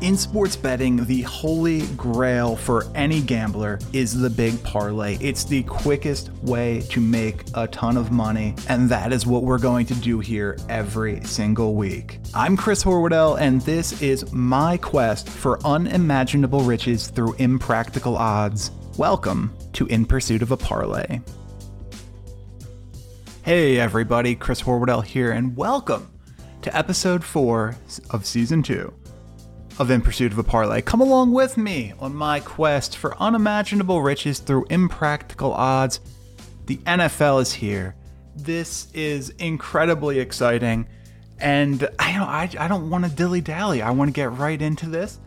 In sports betting, the holy grail for any gambler is the big parlay. It's the quickest way to make a ton of money, and that is what we're going to do here every single week. I'm Chris Horwedel, and this is my quest for unimaginable riches through impractical odds. Welcome to In Pursuit of a Parlay. Hey everybody, Chris Horwedel here, and welcome to episode 4 of season 2 of In Pursuit of a Parlay. Come along with me on my quest for unimaginable riches through impractical odds. The NFL is here. This is incredibly exciting, and I don't, I, I don't want to dilly dally. I want to get right into this.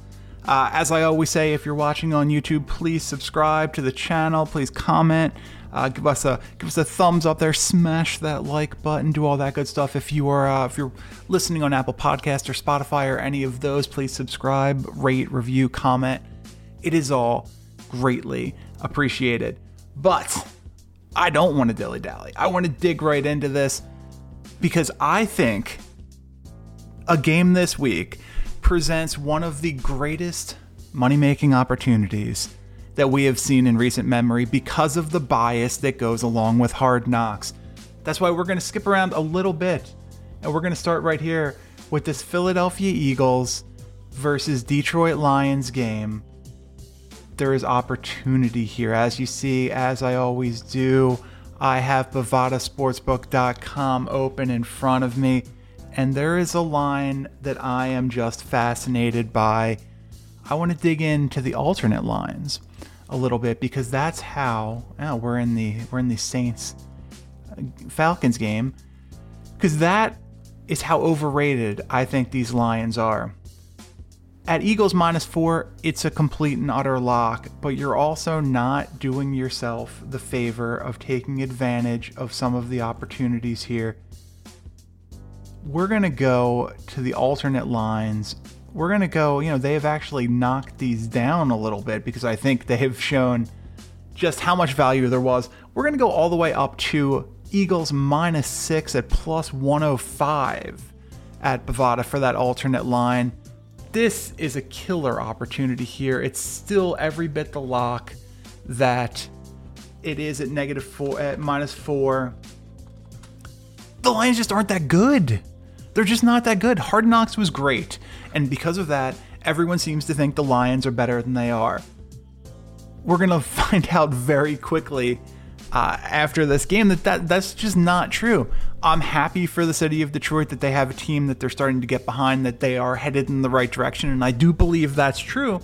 Uh, as I always say, if you're watching on YouTube, please subscribe to the channel. Please comment. Uh, give us a give us a thumbs up there. Smash that like button. Do all that good stuff. If you are uh, if you're listening on Apple Podcast or Spotify or any of those, please subscribe, rate, review, comment. It is all greatly appreciated. But I don't want to dilly dally. I want to dig right into this because I think a game this week presents one of the greatest money making opportunities that we have seen in recent memory because of the bias that goes along with hard knocks. That's why we're going to skip around a little bit and we're going to start right here with this Philadelphia Eagles versus Detroit Lions game. There is opportunity here. As you see, as I always do, I have BovadaSportsbook.com open in front of me, and there is a line that I am just fascinated by. I want to dig into the alternate lines a little bit because that's how oh, we're in the we're in the Saints uh, Falcons game because that is how overrated I think these Lions are. At Eagles minus four, it's a complete and utter lock, but you're also not doing yourself the favor of taking advantage of some of the opportunities here. We're going to go to the alternate lines we're going to go, you know, they have actually knocked these down a little bit because I think they have shown just how much value there was. We're going to go all the way up to Eagles minus six at plus 105 at Bovada for that alternate line. This is a killer opportunity here. It's still every bit the lock that it is at negative four, at minus four. The Lions just aren't that good. They're just not that good. Hard Knocks was great. And because of that, everyone seems to think the Lions are better than they are. We're going to find out very quickly uh, after this game that, that that's just not true. I'm happy for the city of Detroit that they have a team that they're starting to get behind, that they are headed in the right direction, and I do believe that's true.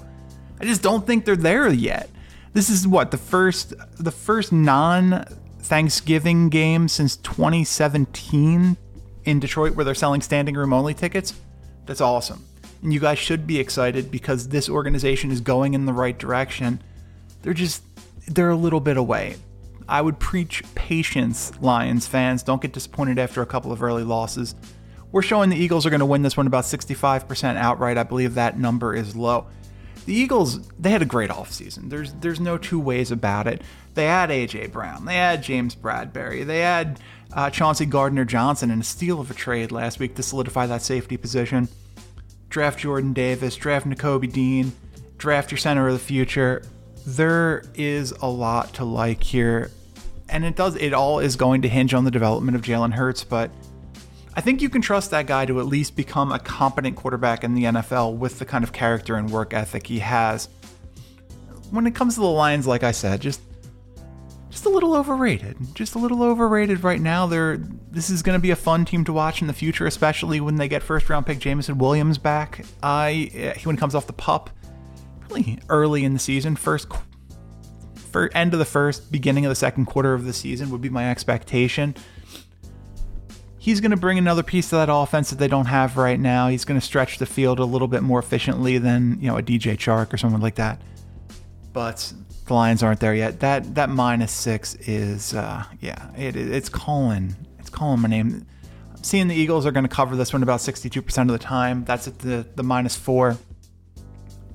I just don't think they're there yet. This is what the first the first non Thanksgiving game since 2017 in Detroit where they're selling standing room only tickets. That's awesome. And you guys should be excited because this organization is going in the right direction. They're just, they're a little bit away. I would preach patience, Lions fans. Don't get disappointed after a couple of early losses. We're showing the Eagles are going to win this one about 65% outright. I believe that number is low. The Eagles, they had a great offseason. There's there's no two ways about it. They had AJ Brown, they had James Bradberry, they had uh, Chauncey Gardner Johnson in a steal of a trade last week to solidify that safety position draft Jordan Davis, draft Nakobe Dean, draft your center of the future. There is a lot to like here. And it does it all is going to hinge on the development of Jalen Hurts, but I think you can trust that guy to at least become a competent quarterback in the NFL with the kind of character and work ethic he has. When it comes to the Lions, like I said, just just a little overrated. Just a little overrated right now. They're this is going to be a fun team to watch in the future, especially when they get first round pick Jameson Williams back. I uh, when he comes off the pup, really early in the season, first for end of the first, beginning of the second quarter of the season would be my expectation. He's going to bring another piece to that offense that they don't have right now. He's going to stretch the field a little bit more efficiently than you know a DJ Chark or someone like that. But the Lions aren't there yet. That that minus six is uh, yeah, it, it's calling it's calling my name. I'm seeing the Eagles are going to cover this one about 62% of the time. That's at the the minus four.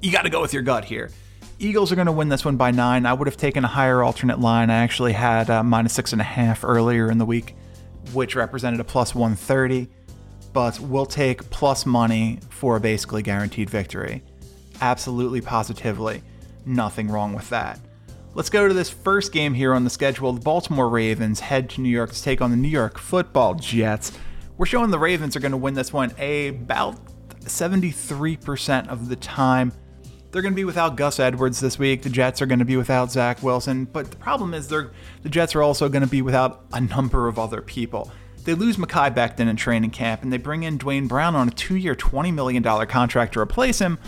You got to go with your gut here. Eagles are going to win this one by nine. I would have taken a higher alternate line. I actually had uh, minus six and a half earlier in the week, which represented a plus 130. But we'll take plus money for a basically guaranteed victory. Absolutely, positively, nothing wrong with that. Let's go to this first game here on the schedule. The Baltimore Ravens head to New York to take on the New York Football Jets. We're showing the Ravens are going to win this one about 73% of the time. They're going to be without Gus Edwards this week. The Jets are going to be without Zach Wilson. But the problem is, they're, the Jets are also going to be without a number of other people. They lose Mekhi Becton in training camp, and they bring in Duane Brown on a two year, $20 million contract to replace him,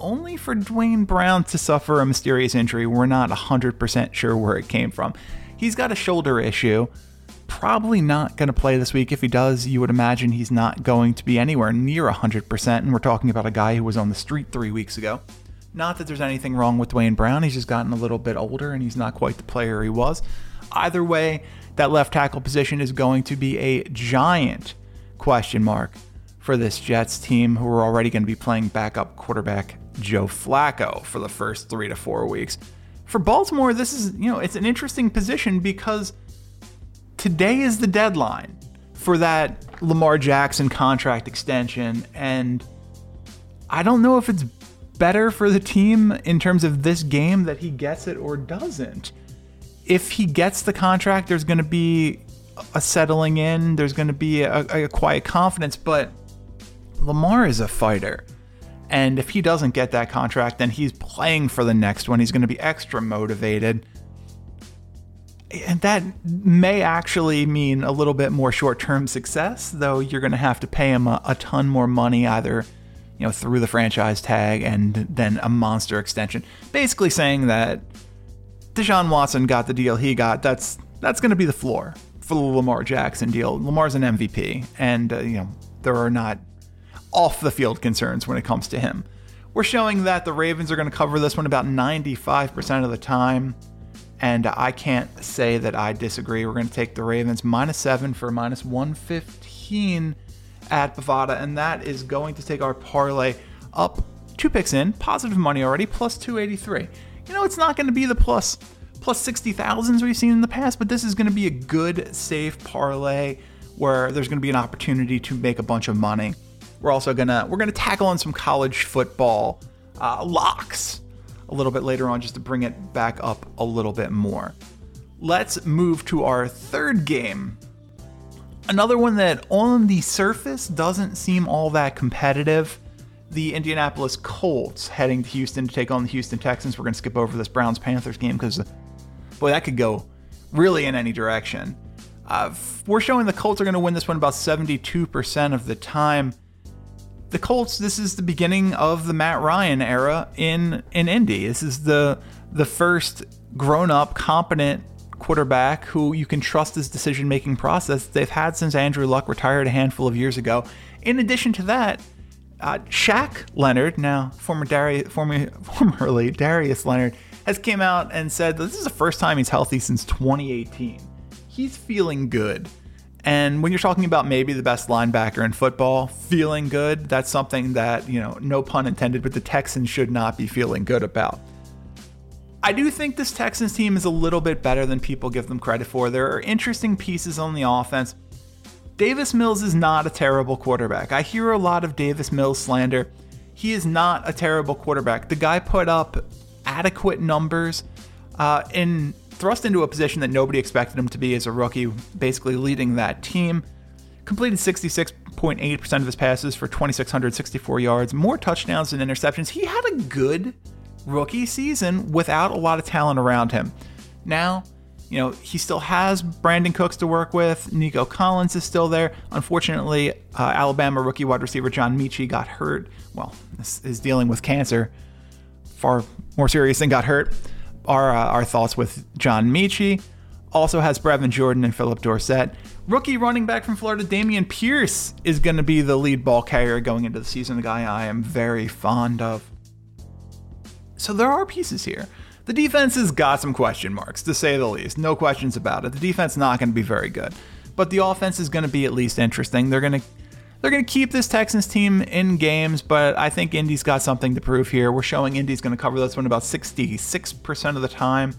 only for Duane Brown to suffer a mysterious injury. We're not 100% sure where it came from. He's got a shoulder issue. Probably not going to play this week. If he does, you would imagine he's not going to be anywhere near 100%. And we're talking about a guy who was on the street three weeks ago. Not that there's anything wrong with Duane Brown. He's just gotten a little bit older and he's not quite the player he was. Either way, that left tackle position is going to be a giant question mark for this Jets team, who are already going to be playing backup quarterback Joe Flacco for the first three to four weeks. For Baltimore, this is, you know, it's an interesting position because today is the deadline for that Lamar Jackson contract extension. And I don't know if it's better for the team in terms of this game that he gets it or doesn't. If he gets the contract, there's going to be a settling in, there's going to be a, a, quiet confidence, but Lamar is a fighter. And if he doesn't get that contract, then he's playing for the next one. He's going to be extra motivated. And that may actually mean a little bit more short term success, though you're going to have to pay him a, a ton more money, either you know, through the franchise tag and then a monster extension. Basically saying that Deshaun Watson got the deal he got. That's that's going to be the floor for the Lamar Jackson deal. Lamar's an MVP, and uh, you know there are not off the field concerns when it comes to him. We're showing that the Ravens are going to cover this one about 95% of the time. And I can't say that I disagree. We're going to take the Ravens minus seven for minus 115 at Bovada, and that is going to take our parlay up two picks in, positive money already, plus 283. You know, it's not going to be the plus plus 60,000s we've seen in the past, but this is going to be a good, safe parlay where there's going to be an opportunity to make a bunch of money. We're also gonna we're gonna tackle on some college football uh, locks a little bit later on, just to bring it back up a little bit more. Let's move to our third game Another one that on the surface doesn't seem all that competitive. The Indianapolis Colts heading to Houston to take on the Houston Texans. We're going to skip over this Browns Panthers game because, boy, that could go really in any direction. Uh, we're showing the Colts are going to win this one about 72% of the time. The Colts, this is the beginning of the Matt Ryan era in in Indy. This is the the first grown-up, competent quarterback who you can trust his decision making process they've had since Andrew Luck retired a handful of years ago. In addition to that, uh, Shaq Leonard, now former Darius, former, formerly Darius Leonard, has came out and said this is the first time he's healthy since 2018. He's feeling good. And when you're talking about maybe the best linebacker in football feeling good, that's something that, you know, no pun intended, but the Texans should not be feeling good about. I do think this Texans team is a little bit better than people give them credit for. There are interesting pieces on the offense. Davis Mills is not a terrible quarterback. I hear a lot of Davis Mills slander. He is not a terrible quarterback. The guy put up adequate numbers uh, in thrust into a position that nobody expected him to be as a rookie, basically leading that team. Completed 66.8% of his passes for 2,664 yards, more touchdowns than interceptions. He had a good rookie season without a lot of talent around him. Now, you know, he still has Brandin Cooks to work with. Nico Collins is still there. Unfortunately, uh, Alabama rookie wide receiver John Metchie got hurt. Well, is dealing with cancer, far more serious than got hurt. Our, uh, our thoughts with John Metchie. Also has Brevin Jordan and Phillip Dorsett. Rookie running back from Florida, Dameon Pierce, is going to be the lead ball carrier going into the season. The guy I am very fond of. So there are pieces here. The defense has got some question marks, to say the least. No questions about it. The defense not going to be very good, but the offense is going to be at least interesting. They're going to they're going to keep this Texans team in games, but I think Indy's got something to prove here. We're showing Indy's going to cover this one about 66% of the time,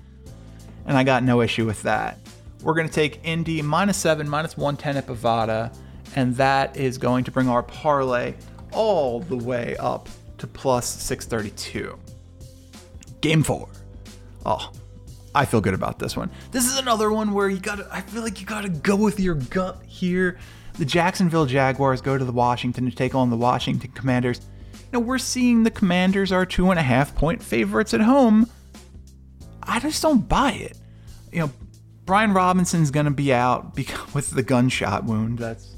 and I got no issue with that. We're going to take Indy minus 7, minus 110 at Bovada, and that is going to bring our parlay all the way up to plus 632. Game four. Oh, I feel good about this one. This is another one where you gotta, I feel like you gotta go with your gut here. The Jacksonville Jaguars go to the Washington to take on the Washington Commanders. Now we're seeing the Commanders are two and a half point favorites at home. I just don't buy it. You know, Brian Robinson's gonna be out because, with the gunshot wound. That's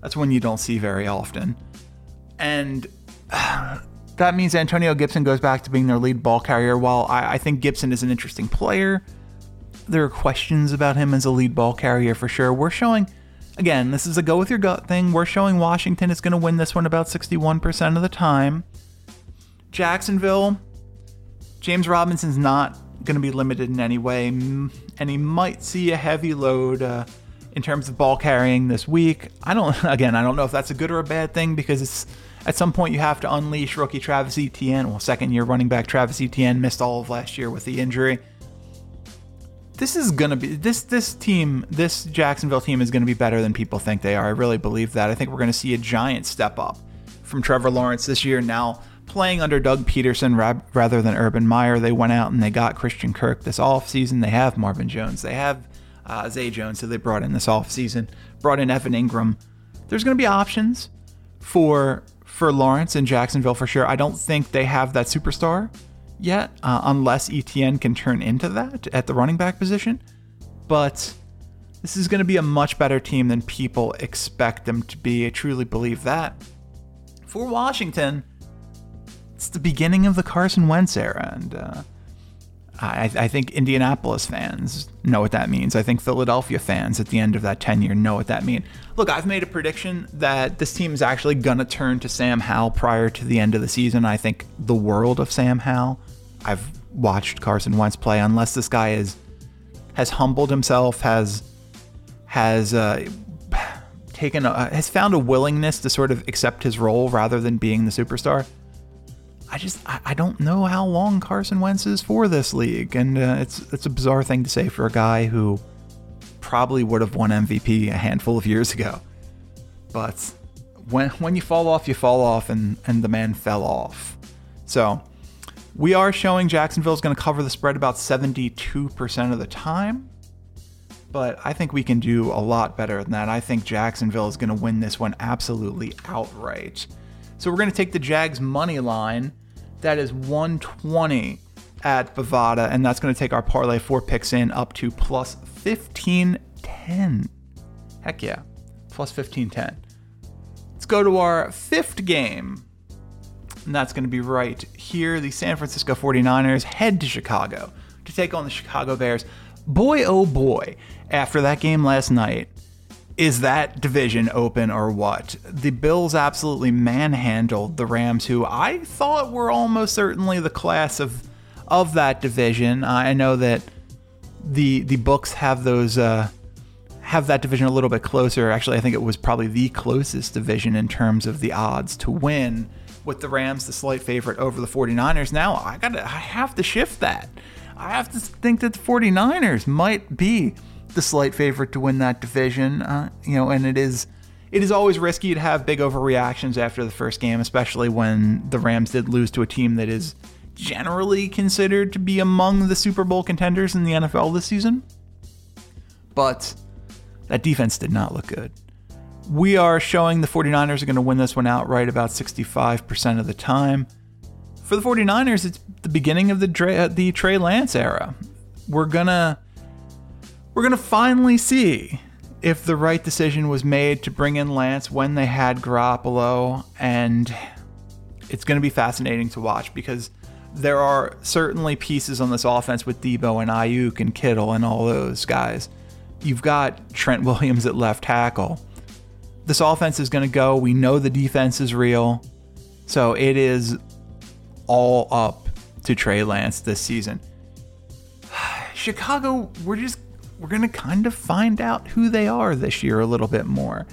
that's one you don't see very often, and uh, that means Antonio Gibson goes back to being their lead ball carrier. While I, I think Gibson is an interesting player, there are questions about him as a lead ball carrier for sure. We're showing, again, this is a go with your gut thing. We're showing Washington is going to win this one about 61% of the time. Jacksonville, James Robinson's not going to be limited in any way, and he might see a heavy load uh, in terms of ball carrying this week. I don't, again, I don't know if that's a good or a bad thing because it's at some point you have to unleash rookie Travis Etienne. Well, second year running back Travis Etienne missed all of last year with the injury. This is gonna be this this team, this Jacksonville team is gonna be better than people think they are. I really believe that. I think we're gonna see a giant step up from Trevor Lawrence this year. Now playing under Doug Pederson rather than Urban Meyer, they went out and they got Christian Kirk this offseason. They have Marvin Jones. They have uh, Zay Jones, who they brought in this offseason. Brought in Evan Engram. There's to be options for for Lawrence in Jacksonville for sure. I don't think they have that superstar yet, uh, unless Etienne can turn into that at the running back position. But this is going to be a much better team than people expect them to be. I truly believe that. For Washington, it's the beginning of the Carson Wentz era, and uh, I, I, think Indianapolis fans know what that means. I think Philadelphia fans at the end of that tenure know what that means. Look, I've made a prediction that this team is actually going to turn to Sam Howell prior to the end of the season. I think the world of Sam Howell. I've watched Carson Wentz play. Unless this guy is has humbled himself, has has uh, taken a, has found a willingness to sort of accept his role rather than being the superstar. I just I, I don't know how long Carson Wentz is for this league, and uh, it's it's a bizarre thing to say for a guy who probably would have won MVP a handful of years ago. But when when you fall off, you fall off, and and the man fell off. So we are showing Jacksonville is going to cover the spread about 72% of the time. But I think we can do a lot better than that. I think Jacksonville is going to win this one absolutely outright. So we're going to take the Jags money line. That is 120 at Bovada, and that's going to take our parlay four picks in up to plus 1510. Heck yeah, plus 1510. Let's go to our fifth game. And that's going to be right here. The San Francisco 49ers head to Chicago to take on the Chicago Bears. Boy, oh boy, after that game last night, is that division open or what? The Bills absolutely manhandled the Rams, who I thought were almost certainly the class of of that division. I know that the the books have those uh, have that division a little bit closer. Actually, I think it was probably the closest division in terms of the odds to win, with the Rams the slight favorite over the 49ers. Now I got to I have to shift that. I have to think that the 49ers might be the slight favorite to win that division. Uh, you know, and it is it is always risky to have big overreactions after the first game, especially when the Rams did lose to a team that is generally considered to be among the Super Bowl contenders in the NFL this season. But that defense did not look good. We are showing the 49ers are going to win this one outright about 65% of the time. For the 49ers, it's the beginning of the Dre, the Trey Lance era. We're going to we're going to finally see if the right decision was made to bring in Lance when they had Garoppolo, and it's going to be fascinating to watch because there are certainly pieces on this offense with Deebo and Aiyuk and Kittle and all those guys. You've got Trent Williams at left tackle. This offense is going to go. We know the defense is real. So it is all up to Trey Lance this season. Chicago, we're just we're going to kind of find out who they are this year a little bit more.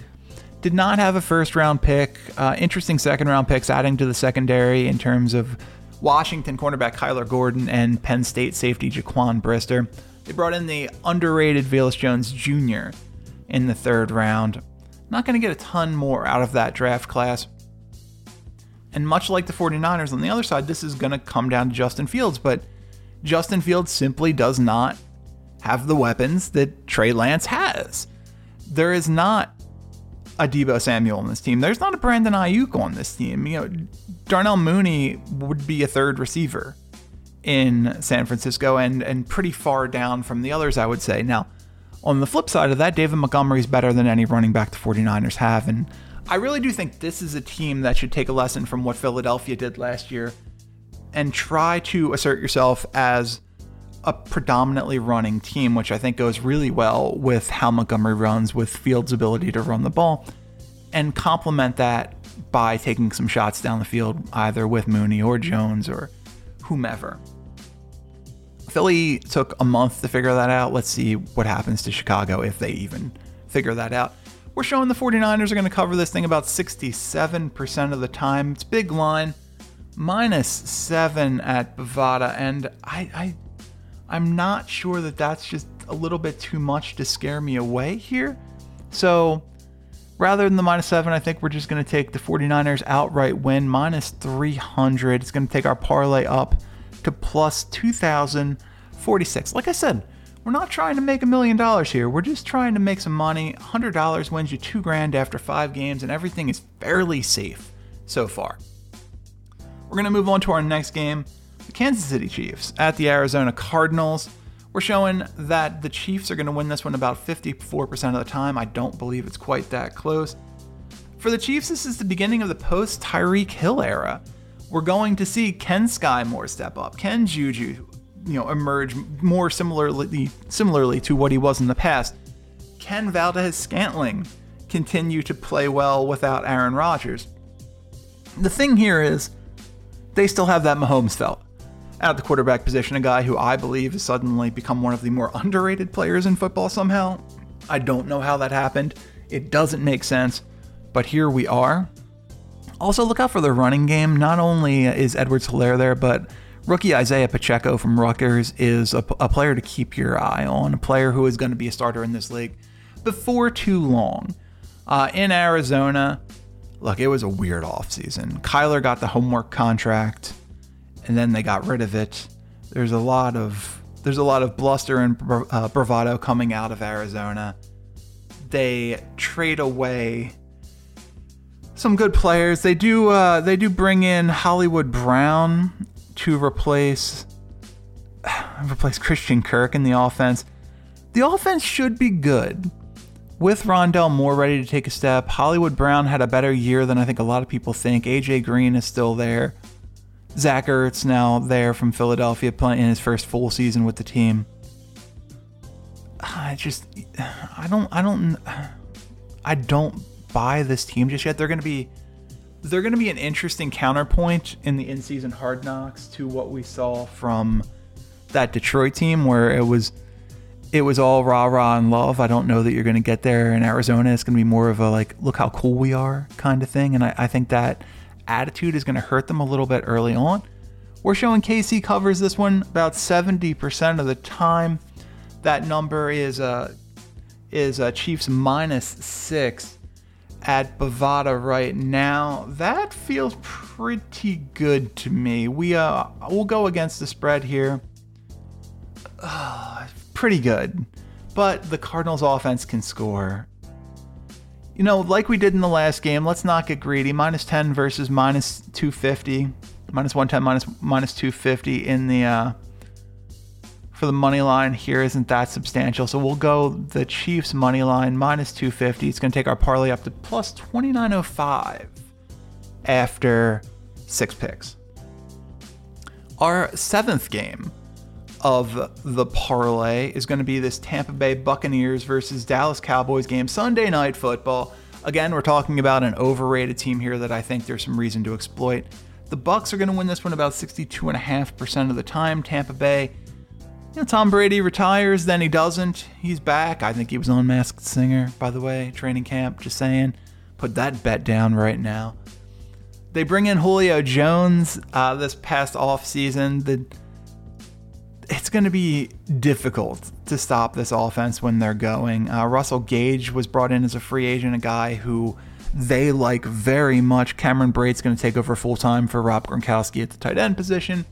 Did not have a first round pick. Uh, interesting second round picks adding to the secondary in terms of Washington cornerback Kyler Gordon and Penn State safety Jaquan Brisker. They brought in the underrated Velus Jones Jr. in the third round. Not going to get a ton more out of that draft class. And much like the 49ers on the other side, this is going to come down to Justin Fields, but Justin Fields simply does not have the weapons that Trey Lance has. There is not a Deebo Samuel on this team. There's not a Brandon Aiyuk on this team. You know, Darnell Mooney would be a third receiver in San Francisco and and pretty far down from the others, I would say. Now, on the flip side of that, David Montgomery is better than any running back the 49ers have. And I really do think this is a team that should take a lesson from what Philadelphia did last year and try to assert yourself as a predominantly running team, which I think goes really well with how Montgomery runs, with Fields' ability to run the ball, and complement that by taking some shots down the field, either with Mooney or Jones or whomever. Philly took a month to figure that out. Let's see what happens to Chicago if they even figure that out. We're showing the 49ers are going to cover this thing about 67% of the time. It's big line, minus seven at Bovada, and I, I, I'm not sure that that's just a little bit too much to scare me away here. So rather than the minus seven, I think we're just going to take the 49ers outright win, minus 300. It's going to take our parlay up to plus 2,046. Like I said, we're not trying to make a million dollars here. We're just trying to make some money. $100 wins you two grand after five games, and everything is fairly safe so far. We're going to move on to our next game the Kansas City Chiefs at the Arizona Cardinals. We're showing that the Chiefs are going to win this one about 54% of the time. I don't believe it's quite that close. For the Chiefs, this is the beginning of the post Tyreek Hill era we're going to see Ken Skyy Moore step up, Ken Juju, you know, emerge more similarly similarly to what he was in the past. Ken Valdes-Scantling continue to play well without Aaron Rodgers. The thing here is they still have that Mahomes felt at the quarterback position, a guy who I believe has suddenly become one of the more underrated players in football somehow. I don't know how that happened. It doesn't make sense, but here we are. Also, look out for the running game. Not only is Edwards Helaire there, but rookie Isaiah Pacheco from Rutgers is a, a player to keep your eye on, a player who is going to be a starter in this league before too long. Uh, in Arizona, look, it was a weird offseason. Kyler got the homework contract, and then they got rid of it. There's a lot of there's a lot of bluster and uh, bravado coming out of Arizona. They trade away some good players. They do uh, they do bring in Hollywood Brown to replace replace Christian Kirk in the offense. The offense should be good. With Rondale Moore ready to take a step, Hollywood Brown had a better year than I think a lot of people think. AJ Green is still there. Zach Ertz now there from Philadelphia playing in his first full season with the team. I just I don't I don't I don't buy this team just yet. They're going to be they're going to be an interesting counterpoint in the in-season hard knocks to what we saw from that Detroit team where it was it was all rah rah and love. I don't know that you're going to get there in Arizona. It's going to be more of a like look how cool we are kind of thing, and I, I think that attitude is going to hurt them a little bit early on. We're showing KC covers this one about 70% of the time. That number is uh, is uh, Chiefs minus six at Bovada right now. That feels pretty good to me. We uh we'll go against the spread here. Uh, pretty good. But the Cardinals offense can score. You know, like we did in the last game, let's not get greedy. Minus 10 versus minus 250. Minus 110 minus minus 250 in the uh for the money line here isn't that substantial. So we'll go the Chiefs money line minus 250. It's going to take our parlay up to plus 2905 after six picks. Our seventh game of the parlay is going to be this Tampa Bay Buccaneers versus Dallas Cowboys game, Sunday night football. Again, we're talking about an overrated team here that I think there's some reason to exploit. The Bucs are going to win this one about 62.5% of the time. Tampa Bay you know, Tom Brady retires, then he doesn't. He's back. I think he was on Masked Singer, by the way, training camp. Just saying. Put that bet down right now. They bring in Julio Jones uh, this past off season. The it's going to be difficult to stop this offense when they're going. Uh, Russell Gage was brought in as a free agent, a guy who they like very much. Cameron Brate's going to take over full time for Rob Gronkowski at the tight end position.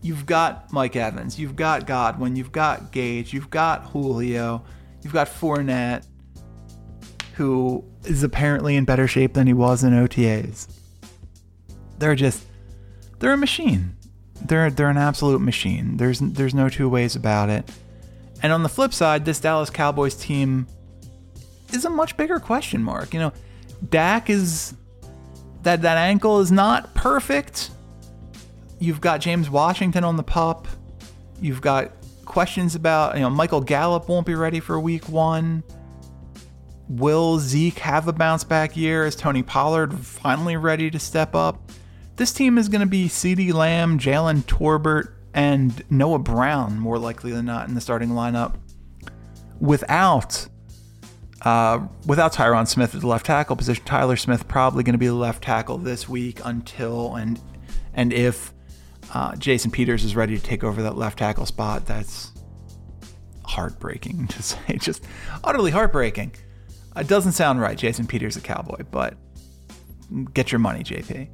You've got Mike Evans, you've got Godwin, you've got Gage, you've got Julio, you've got Fournette, who is apparently in better shape than he was in OTAs. They're just they're a machine. They're they're an absolute machine. There's there's no two ways about it. And on the flip side, this Dallas Cowboys team is a much bigger question mark. You know, Dak is that that ankle is not perfect. You've got James Washington on the pup. You've got questions about, you know, Michael Gallup won't be ready for week 1. Will Zeke have a bounce back year? Is Tony Pollard finally ready to step up? This team is going to be CeeDee Lamb, Jalen Tolbert, and Noah Brown, more likely than not, in the starting lineup. Without uh, without Tyron Smith at the left tackle position, Tyler Smith probably going to be the left tackle this week until and and if uh, Jason Peters is ready to take over that left tackle spot, that's heartbreaking to say, just utterly heartbreaking. It doesn't sound right, Jason Peters a Cowboy, but get your money, JP.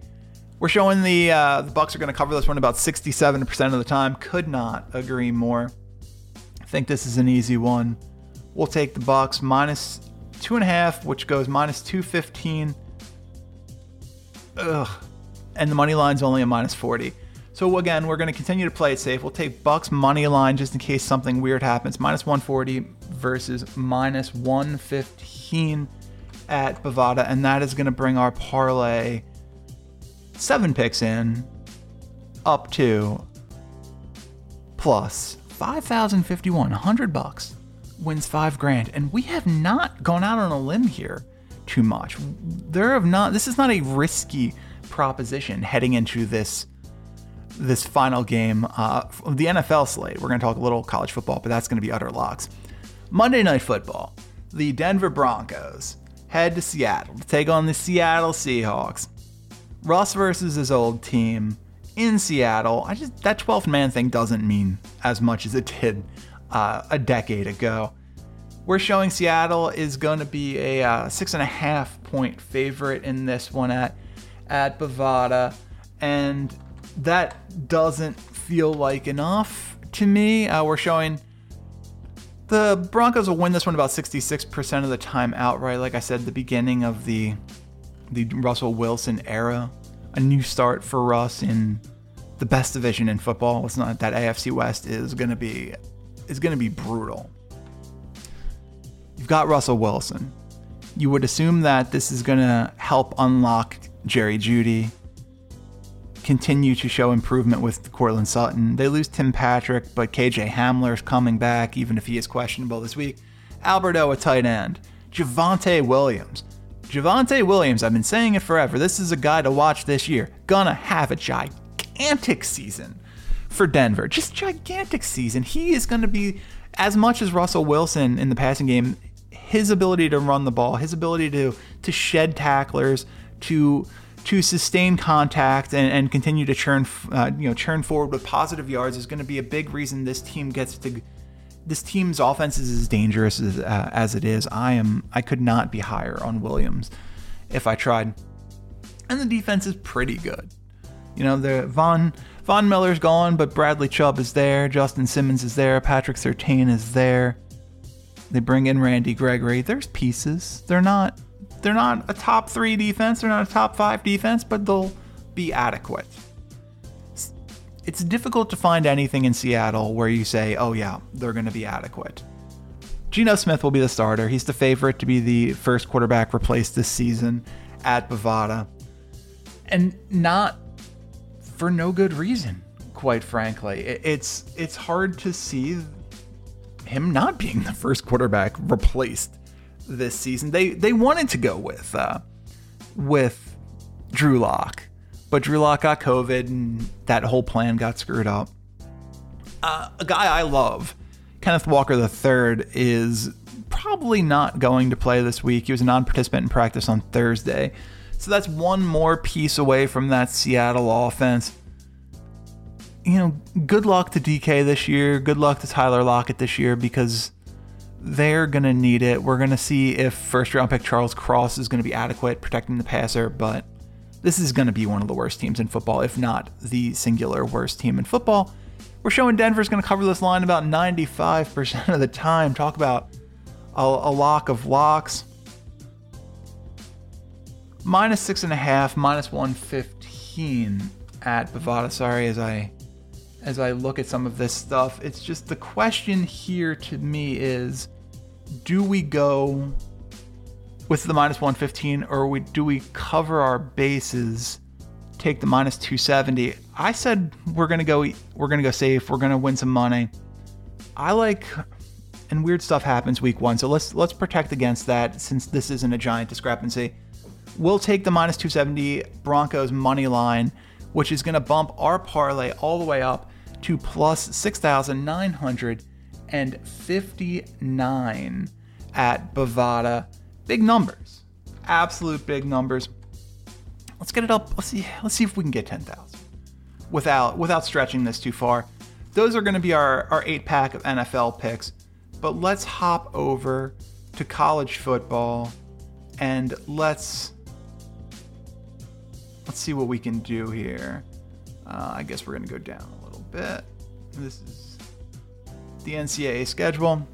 We're showing the uh, the Bucs are going to cover this one about 67% of the time. Could not agree more. I think this is an easy one. We'll take the Bucs minus two and a half, which goes minus 215. Ugh. And the money line's only a minus 40. So again, we're going to continue to play it safe. We'll take Bucs money line just in case something weird happens. Minus 140 versus minus 115 at Bovada, and that is going to bring our parlay seven picks in up to plus 5,051, 100 bucks wins five grand, and we have not gone out on a limb here too much. There have not. This is not a risky proposition heading into this this final game uh, the NFL slate. We're going to talk a little college football, but that's going to be utter locks. Monday Night Football. The Denver Broncos head to Seattle to take on the Seattle Seahawks. Russ versus his old team in Seattle. I just that 12th man thing doesn't mean as much as it did uh, a decade ago. We're showing Seattle is going to be a uh, six and a half point favorite in this one at at Bovada, and that doesn't feel like enough to me. Uh, we're showing the Broncos will win this one about 66% of the time outright. Like I said, the beginning of the the Russell Wilson era, a new start for Russ in the best division in football. It's not that AFC West is going to be is going to be brutal. You've got Russell Wilson. You would assume that this is going to help unlock Jerry Jeudy, continue to show improvement with Courtland Sutton. They lose Tim Patrick, but KJ Hamler is coming back, even if he is questionable this week. Alberto, a tight end. Javonte Williams. Javonte Williams, I've been saying it forever. This is a guy to watch this year. Gonna have a gigantic season for Denver. Just gigantic season. He is going to be as much as Russell Wilson in the passing game. His ability to run the ball, his ability to to shed tacklers, to to sustain contact and, and continue to churn uh, you know churn forward with positive yards is going to be a big reason this team gets to this team's offense is as dangerous as, uh, as it is. I am I could not be higher on Williams if I tried. And the defense is pretty good. You know, the Von Von Miller's gone, but Bradley Chubb is there. Justin Simmons is there. Patrick Surtain is there. They bring in Randy Gregory. There's pieces. They're not they're not a top three defense. They're not a top five defense, but they'll be adequate. It's difficult to find anything in Seattle where you say, oh yeah, they're going to be adequate. Geno Smith will be the starter. He's the favorite to be the first quarterback replaced this season at Bovada. And not for no good reason, quite frankly. It's it's hard to see him not being the first quarterback replaced this season. They they wanted to go with uh, with Drew Lock, but Drew Lock got COVID and that whole plan got screwed up. Uh, a guy I love, Kenneth Walker III, is probably not going to play this week. He was a non-participant in practice on Thursday. So that's one more piece away from that Seattle offense. You know, good luck to DK this year. Good luck to Tyler Lockett this year because They're going to need it. We're going to see if first round pick Charles Cross is going to be adequate protecting the passer, but this is going to be one of the worst teams in football, if not the singular worst team in football. We're showing Denver's going to cover this line about 95% of the time. Talk about a, a lock of locks. Minus six and a half, minus 115 at Bovada. Sorry, as I as I look at some of this stuff, it's just the question here to me is do we go with the minus 115 or we, do we cover our bases take the minus 270 i said we're gonna go we're gonna go safe we're gonna win some money. I like and weird stuff happens week one so let's let's protect against that since this isn't a giant discrepancy. We'll take the minus 270 broncos money line which is gonna bump our parlay all the way up to plus 6959 at bovada big numbers, absolute big numbers. Let's get it up. Let's see. Let's see if we can get 10,000 without without stretching this too far. Those are going to be our our eight pack of NFL picks. But let's hop over to college football and let's let's see what we can do here. Uh, I guess we're going to go down a little bit. This is the NCAA schedule.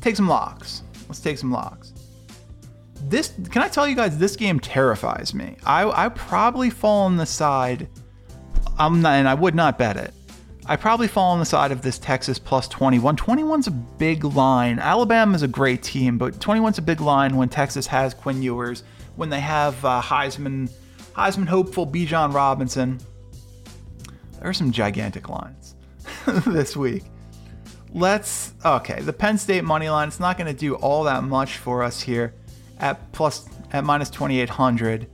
Take some locks. Let's take some locks this can I tell you guys this game terrifies me. I I probably fall on the side I'm not and I would not bet it. I probably fall on the side of this Texas plus 21. 21's a big line. Alabama is a great team, but 21's a big line when Texas has Quinn Ewers, when they have uh, Heisman Heisman hopeful Bijan Robinson. There are some gigantic lines this week. Let's okay, the Penn State money line. It's not going to do all that much for us here at plus at minus 2800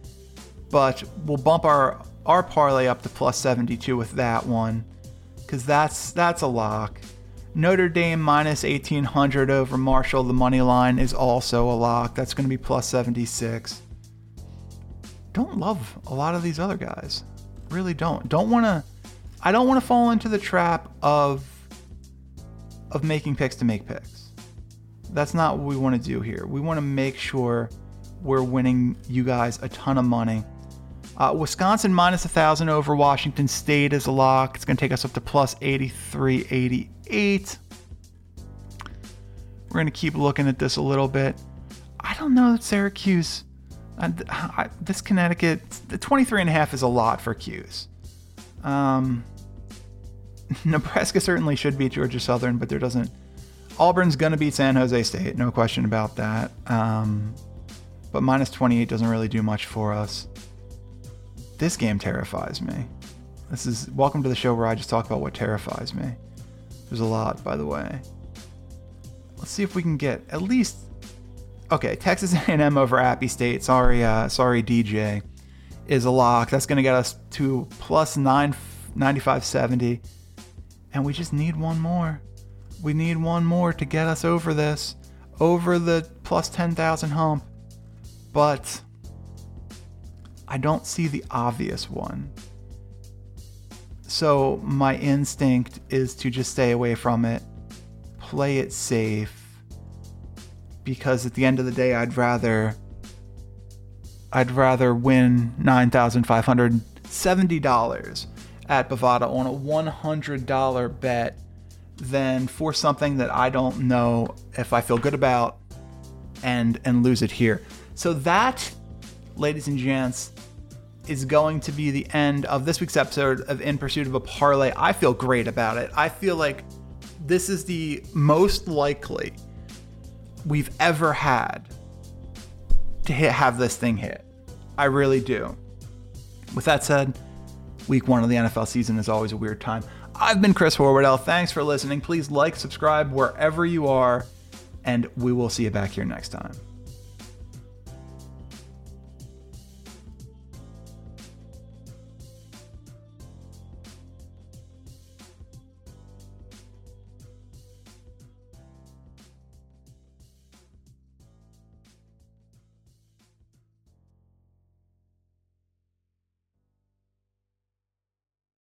but we'll bump our our parlay up to plus 72 with that one because that's that's a lock. Notre dame minus 1800 over marshall the money line is also a lock. That's going to be plus 76 don't love a lot of these other guys. Really don't. Don't want to i don't want to fall into the trap of of making picks to make picks that's not what we want to do here. We want to make sure we're winning you guys a ton of money. Uh, Wisconsin minus 1,000 over Washington State is a lock. It's going to take us up to plus 83.88. We're going to keep looking at this a little bit. I don't know that Syracuse, uh, I, this Connecticut, the 23 and a half is a lot for Q's. Um, Nebraska certainly should beat Georgia Southern, but there doesn't Auburn's going to beat San Jose State, no question about that. Um, but minus 28 doesn't really do much for us. This game terrifies me. This is welcome to the show where I just talk about what terrifies me. There's a lot, by the way. Let's see if we can get at least okay. Texas A&M over Appy State. Sorry, uh, sorry, DJ, is a lock. That's going to get us to plus nine ninety five seventy, and we just need one more. We need one more to get us over this, over the plus 10,000 hump. But I don't see the obvious one. So my instinct is to just stay away from it, play it safe, because at the end of the day, I'd rather. I'd rather win $9,570 at Bovada on a $100 bet than for something that I don't know if I feel good about and and lose it here. So that, ladies and gents, is going to be the end of this week's episode of In Pursuit of a Parlay. I feel great about it. I feel like this is the most likely we've ever had to hit, have this thing hit. I really do. With that said, week one of the NFL season is always a weird time. I've been Chris Horwedel. Thanks for listening. Please like, subscribe wherever you are, and we will see you back here next time.